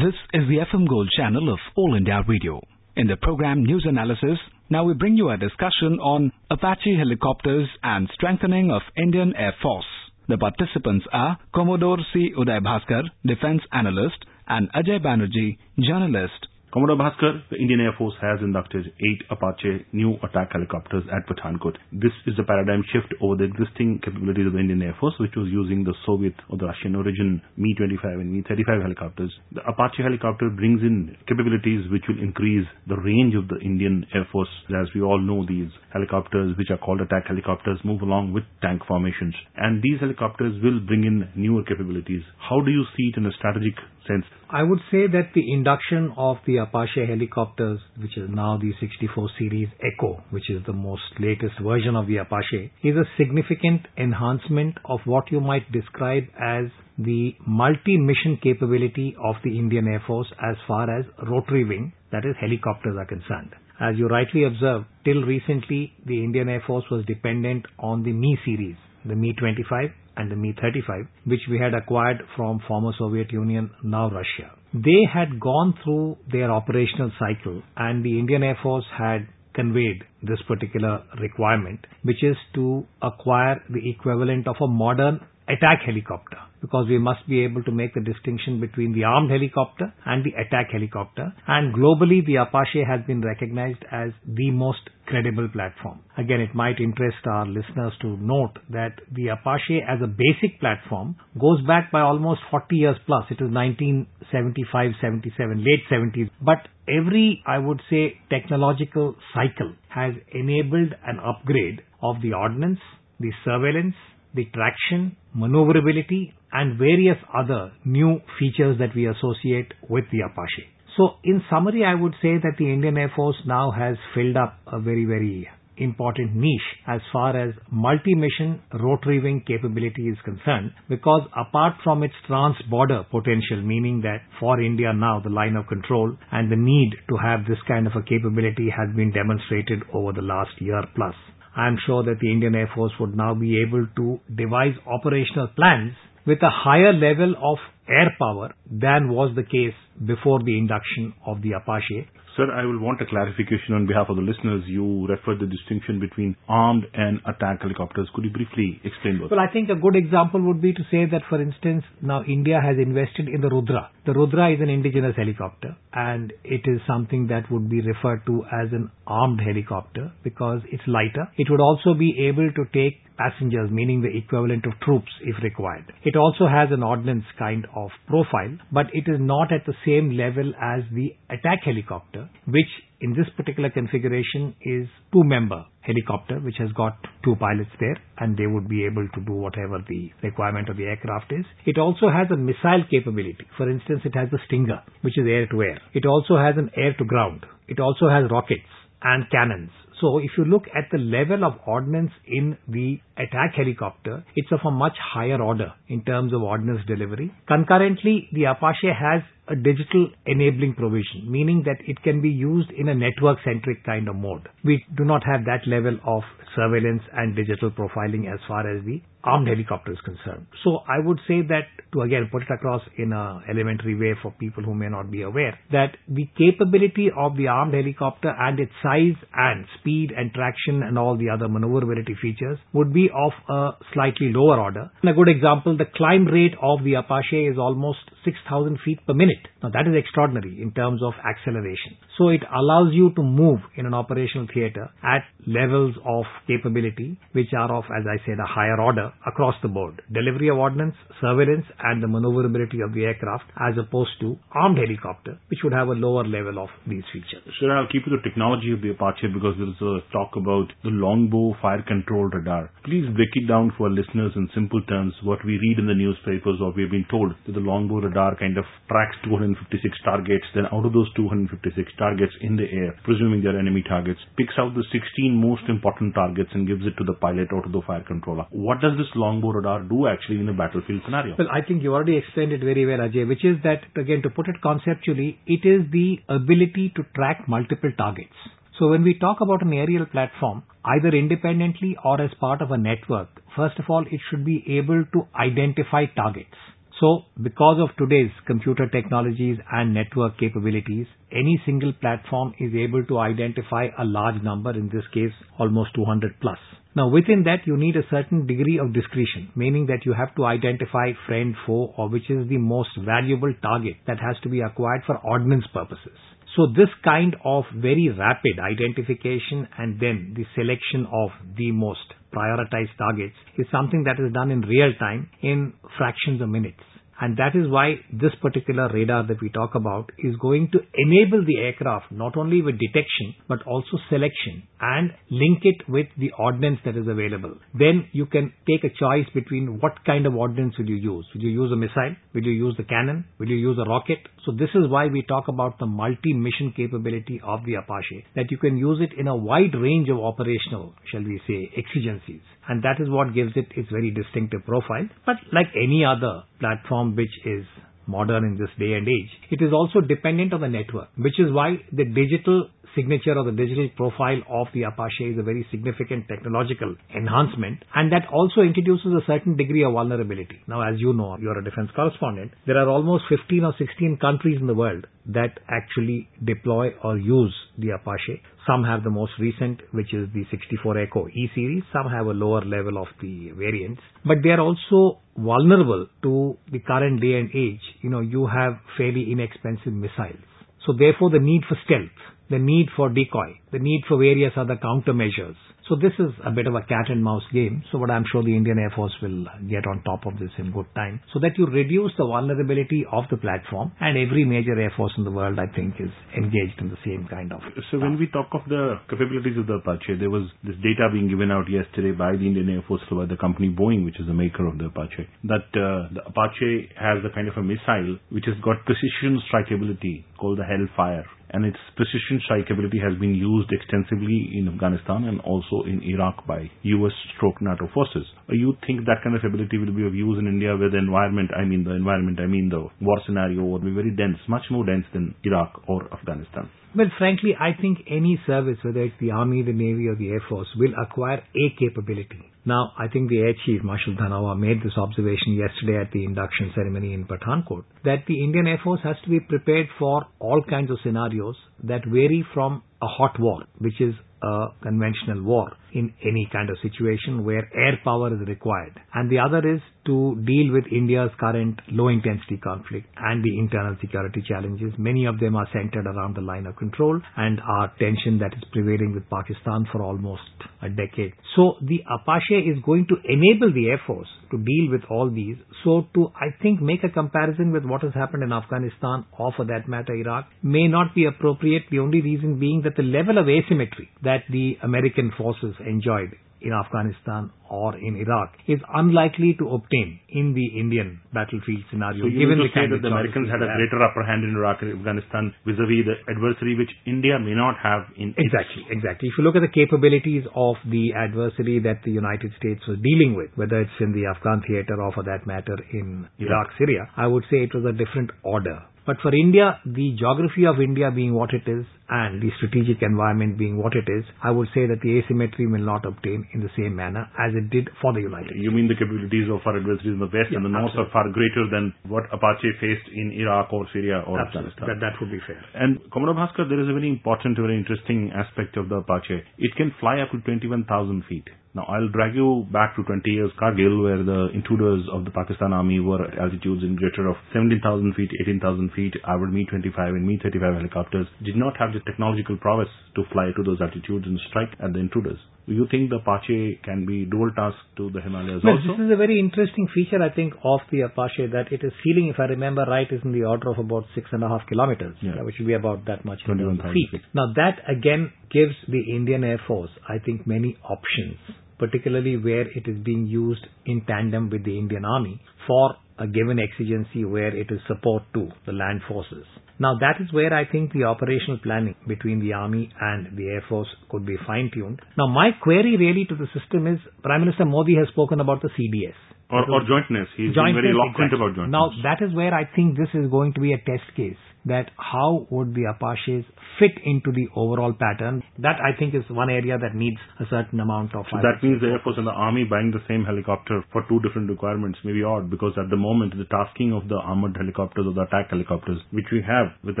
This is the FM Gold channel of All India Radio. In the program News Analysis, now we bring you a discussion on Apache helicopters and strengthening of Indian Air Force. The participants are Commodore C. Uday Bhaskar, Defense Analyst, and Ajay Banerjee, Journalist. Commodore Bhaskar, the Indian Air Force has inducted eight Apache new attack helicopters at Pathankot. This is a paradigm shift over the existing capabilities of the Indian Air Force, which was using the Soviet or the Russian origin Mi-25 and Mi-35 helicopters. The Apache helicopter brings in capabilities which will increase the range of the Indian Air Force. As we all know, these helicopters, which are called attack helicopters, move along with tank formations. And these helicopters will bring in newer capabilities. How do you see it in a strategic sense? I would say that the induction of the Apache helicopters, which is now the 64 series Echo, which is the most latest version of the Apache, is a significant enhancement of what you might describe as the multi-mission capability of the Indian Air Force as far as rotary wing, that is helicopters are concerned. As you rightly observed, till recently the Indian Air Force was dependent on the Mi series, the Mi-25 and the Mi-35, which we had acquired from former Soviet Union, now Russia. They had gone through their operational cycle and the Indian Air Force had conveyed this particular requirement, which is to acquire the equivalent of a modern attack helicopter because we must be able to make the distinction between the armed helicopter and the attack helicopter. And globally, the Apache has been recognized as the most credible platform. Again, it might interest our listeners to note that the Apache as a basic platform goes back by almost 40 years plus. It is 1975, 77, late 70s. But every, I would say, technological cycle has enabled an upgrade of the ordnance, the surveillance, the traction, maneuverability, and various other new features that we associate with the Apache. So in summary, I would say that the Indian Air Force now has filled up a very, very important niche as far as multi-mission rotary wing capability is concerned because apart from its trans-border potential, meaning that for India now the line of control and the need to have this kind of a capability has been demonstrated over the last year plus. I am sure that the Indian Air Force would now be able to devise operational plans with a higher level of air power than was the case before the induction of the Apache. Sir, I will want a clarification on behalf of the listeners. You referred the distinction between armed and attack helicopters. Could you briefly explain both? Well, I think a good example would be to say that, for instance, now India has invested in the Rudra. The Rudra is an indigenous helicopter and it is something that would be referred to as an armed helicopter because it's lighter. It would also be able to take passengers, meaning the equivalent of troops if required. It also has an ordnance kind of profile, but it is not at the same level as the attack helicopter, which in this particular configuration is two member helicopter which has got two pilots there and they would be able to do whatever the requirement of the aircraft is. It also has a missile capability. For instance, it has the Stinger which is air to air. It also has an air to ground. It also has rockets and cannons. So if you look at the level of ordnance in the attack helicopter, it's of a much higher order in terms of ordnance delivery. Concurrently, the Apache has a digital enabling provision, meaning that it can be used in a network centric kind of mode. We do not have that level of surveillance and digital profiling as far as the armed helicopter is concerned. So I would say that to again put it across in a elementary way for people who may not be aware that the capability of the armed helicopter and its size and speed and traction and all the other maneuverability features would be of a slightly lower order. And a good example, the climb rate of the Apache is almost 6,000 feet per minute. Now that is extraordinary in terms of acceleration. So it allows you to move in an operational theater at levels of capability which are of, as I said, a higher order across the board. Delivery of ordnance, surveillance and the maneuverability of the aircraft as opposed to armed helicopter which would have a lower level of these features. Sir, I'll keep with the technology of the Apache because there is a talk about the longbow fire control radar. Please break it down for our listeners in simple terms what we read in the newspapers or we've been told that the longbow radar kind of tracks 256 targets then out of those 256 targets in the air, presuming they're enemy targets, picks out the 16 most important targets and gives it to the pilot or to the fire controller. What does this longbow radar do actually in a battlefield scenario? Well, I think you already explained it very well, Ajay, which is that, again, to put it conceptually, it is the ability to track multiple targets. So when we talk about an aerial platform, either independently or as part of a network, first of all, it should be able to identify targets. So because of today's computer technologies and network capabilities, any single platform is able to identify a large number, in this case almost 200 plus. Now within that you need a certain degree of discretion, meaning that you have to identify friend, foe or which is the most valuable target that has to be acquired for ordnance purposes. So this kind of very rapid identification and then the selection of the most prioritized targets is something that is done in real time in fractions of minutes. And that is why this particular radar that we talk about is going to enable the aircraft not only with detection but also selection and link it with the ordnance that is available. Then you can take a choice between what kind of ordnance will you use. Will you use a missile? Will you use the cannon? Will you use a rocket? So this is why we talk about the multi-mission capability of the Apache, that you can use it in a wide range of operational, shall we say, exigencies. And that is what gives it its very distinctive profile. But like any other platform which is modern in this day and age, it is also dependent on the network, which is why the digital signature or the digital profile of the Apache is a very significant technological enhancement and that also introduces a certain degree of vulnerability. Now as you know, you're a defense correspondent, there are almost 15 or 16 countries in the world that actually deploy or use the Apache. Some have the most recent, which is the 64 Echo E series. Some have a lower level of the variants, but they are also vulnerable to the current day and age. You know, you have fairly inexpensive missiles. So therefore the need for stealth the need for decoy, the need for various other countermeasures. So this is a bit of a cat and mouse game. So what I'm sure the Indian Air Force will get on top of this in good time so that you reduce the vulnerability of the platform and every major Air Force in the world I think is engaged in the same kind of. So when we talk of the capabilities of the Apache, there was this data being given out yesterday by the Indian Air Force by the company Boeing, which is the maker of the Apache, that uh, the Apache has a kind of a missile which has got precision strikeability called the Hellfire and its precision strike ability has been used extensively in Afghanistan and also in Iraq by US stroke NATO forces. Uh, you think that kind of ability will be of use in India where the environment, I mean the environment, I mean the war scenario will be very dense, much more dense than Iraq or Afghanistan? Well, frankly, I think any service, whether it's the Army, the Navy, or the Air Force, will acquire a capability. Now, I think the Air Chief, Marshal Dhanoa, made this observation yesterday at the induction ceremony in Pathankot, that the Indian Air Force has to be prepared for all kinds of scenarios that vary from a hot war, which is a conventional war in any kind of situation where air power is required. And the other is to deal with India's current low intensity conflict and the internal security challenges. Many of them are centered around the line of control and our tension that is prevailing with Pakistan for almost a decade. So the Apache is going to enable the Air Force to deal with all these. So to, I think, make a comparison with what has happened in Afghanistan or for that matter Iraq may not be appropriate. The only reason being that the level of asymmetry that the American forces enjoyed in Afghanistan or in Iraq is unlikely to obtain in the Indian battlefield scenario. So you given the say that the Americans had a greater upper hand in Iraq and Afghanistan vis-a-vis the adversary which India may not have in Exactly, exactly. If you look at the capabilities of the adversary that the United States was dealing with, whether it's in the Afghan theater or for that matter in Iraq, Syria, I would say it was a different order. But for India, the geography of India being what it is and the strategic environment being what it is, I would say that the asymmetry will not obtain in the same manner as it did for the United States. You mean the capabilities of our adversaries in the West yeah, and the North absolutely. are far greater than what Apache faced in Iraq or Syria or absolutely. Afghanistan? That, that would be fair. And Commodore Bhaskar, there is a very important, very interesting aspect of the Apache. It can fly up to 21,000 feet. Now, I'll drag you back to 20 years Kargil, where the intruders of the Pakistan Army were at altitudes in greater of 17,000 feet, 18,000 feet. Our Mi-25 and Mi-35 helicopters did not have the technological prowess to fly to those altitudes and strike at the intruders. Do you think the Apache can be dual task to the Himalayas well, also? This is a very interesting feature, I think, of the Apache that it is ceiling, if I remember right, is in the order of about six and a half kilometers, Yeah. which would be about that much in terms of 21,000 feet. feet. Now that again gives the Indian Air Force, I think, many options, particularly where it is being used in tandem with the Indian Army for a given exigency where it is support to the land forces. Now that is where I think the operational planning between the Army and the Air Force could be fine-tuned. Now my query really to the system is, Prime Minister Modi has spoken about the CDS. Or, or jointness. He's been very eloquent exactly. about jointness. Now that is where I think this is going to be a test case. That how would the Apaches fit into the overall pattern. That I think is one area that needs a certain amount of. So that means the Air Force and the Army buying the same helicopter for two different requirements may be odd because at the moment the tasking of the armored helicopters or the attack helicopters, which we have, which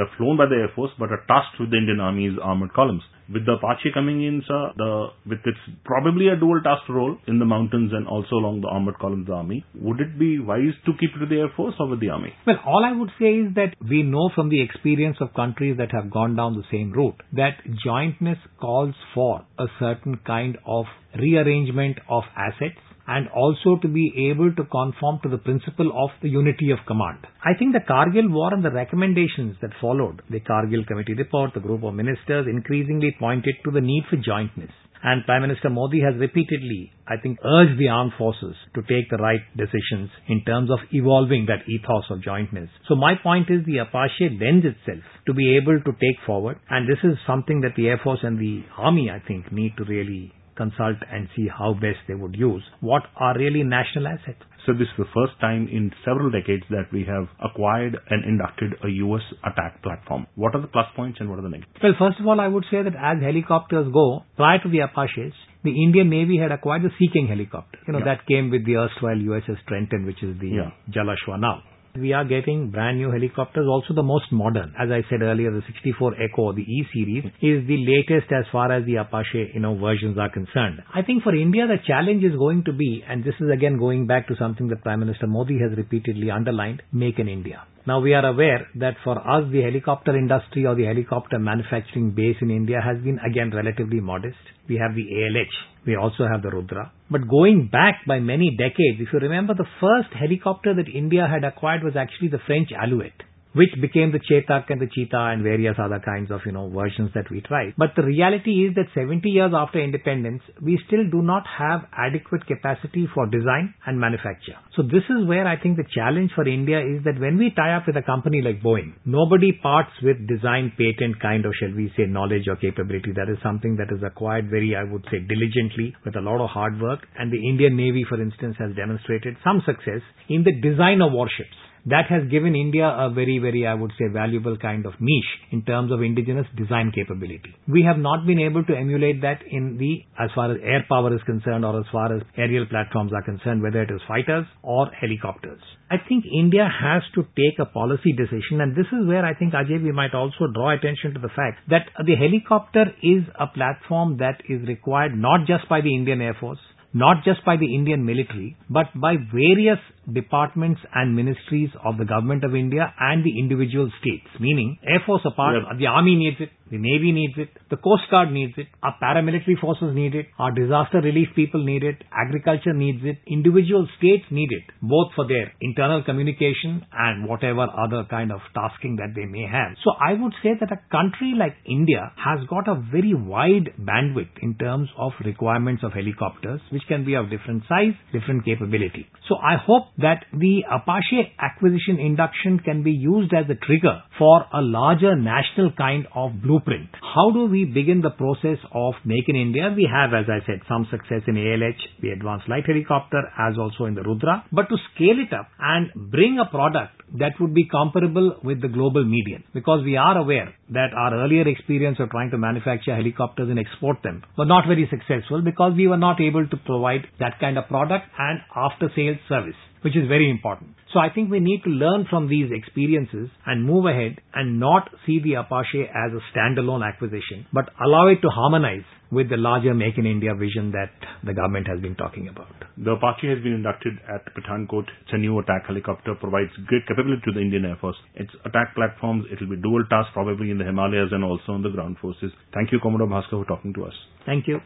are flown by the Air Force but are tasked with the Indian Army's armored columns. With the Apache coming in, sir, the, with its probably a dual task role in the mountains and also along the armored columns of the army, would it be wise to keep it with the Air Force or with the army? Well, all I would say is that we know from the experience of countries that have gone down the same route that jointness calls for a certain kind of rearrangement of assets and also to be able to conform to the principle of the unity of command. I think the Kargil war and the recommendations that followed, the Kargil committee report, the group of ministers increasingly pointed to the need for jointness. And Prime Minister Modi has repeatedly, I think, urged the armed forces to take the right decisions in terms of evolving that ethos of jointness. So my point is the Apache lends itself to be able to take forward. And this is something that the Air Force and the Army, I think, need to really consult and see how best they would use what are really national assets. So this is the first time in several decades that we have acquired and inducted a US attack platform. What are the plus points and what are the negatives? Well, first of all, I would say that as helicopters go, prior to the Apaches, the Indian Navy had acquired the Sea King helicopter. You know, yeah. that came with the erstwhile USS Trenton, which is the yeah. Jalashwa now. We are getting brand new helicopters, also the most modern. As I said earlier, the 64 Echo, the E series, is the latest as far as the Apache, you know, versions are concerned. I think for India, the challenge is going to be, and this is again going back to something that Prime Minister Modi has repeatedly underlined, make in India. Now we are aware that for us the helicopter industry or the helicopter manufacturing base in India has been again relatively modest. We have the ALH. We also have the Rudra. But going back by many decades, if you remember the first helicopter that India had acquired was actually the French Alouette which became the Chetak and the Cheetah and various other kinds of, you know, versions that we tried. But the reality is that 70 years after independence, we still do not have adequate capacity for design and manufacture. So this is where I think the challenge for India is that when we tie up with a company like Boeing, nobody parts with design patent kind of, shall we say, knowledge or capability. That is something that is acquired very, I would say, diligently with a lot of hard work. And the Indian Navy, for instance, has demonstrated some success in the design of warships. That has given India a very, very, I would say, valuable kind of niche in terms of indigenous design capability. We have not been able to emulate that in the, as far as air power is concerned or as far as aerial platforms are concerned, whether it is fighters or helicopters. I think India has to take a policy decision and this is where I think Ajay we might also draw attention to the fact that the helicopter is a platform that is required not just by the Indian Air Force, not just by the Indian military, but by various departments and ministries of the government of India and the individual states. Meaning, Air Force apart, the Army needs it, the Navy needs it, the Coast Guard needs it, our paramilitary forces need it, our disaster relief people need it, agriculture needs it, individual states need it, both for their internal communication and whatever other kind of tasking that they may have. So I would say that a country like India has got a very wide bandwidth in terms of requirements of helicopters, which can be of different size, different capability. So I hope that the Apache acquisition induction can be used as a trigger for a larger national kind of blueprint. How do we begin the process of Make in India? We have, as I said, some success in ALH, the Advanced Light Helicopter, as also in the Rudra. But to scale it up and bring a product that would be comparable with the global median. Because we are aware that our earlier experience of trying to manufacture helicopters and export them were not very successful because we were not able to provide that kind of product and after sales service which is very important. So I think we need to learn from these experiences and move ahead and not see the Apache as a standalone acquisition, but allow it to harmonize with the larger Make in India vision that the government has been talking about. The Apache has been inducted at Pathankot. It's a new attack helicopter, provides great capability to the Indian Air Force. Its attack platforms, it will be dual task probably in the Himalayas and also on the ground forces. Thank you, Commodore Bhaskar, for talking to us. Thank you.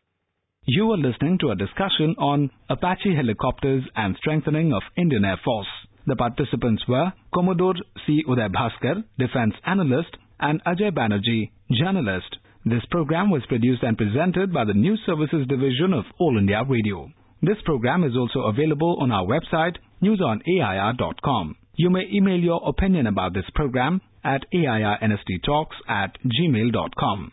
You are listening to a discussion on Apache helicopters and strengthening of Indian Air Force. The participants were Commodore C. Uday Bhaskar, defense analyst, and Ajay Banerjee, journalist. This program was produced and presented by the News Services Division of All India Radio. This program is also available on our website, newsonair.com. You may email your opinion about this program at airnsttalks at gmail.com.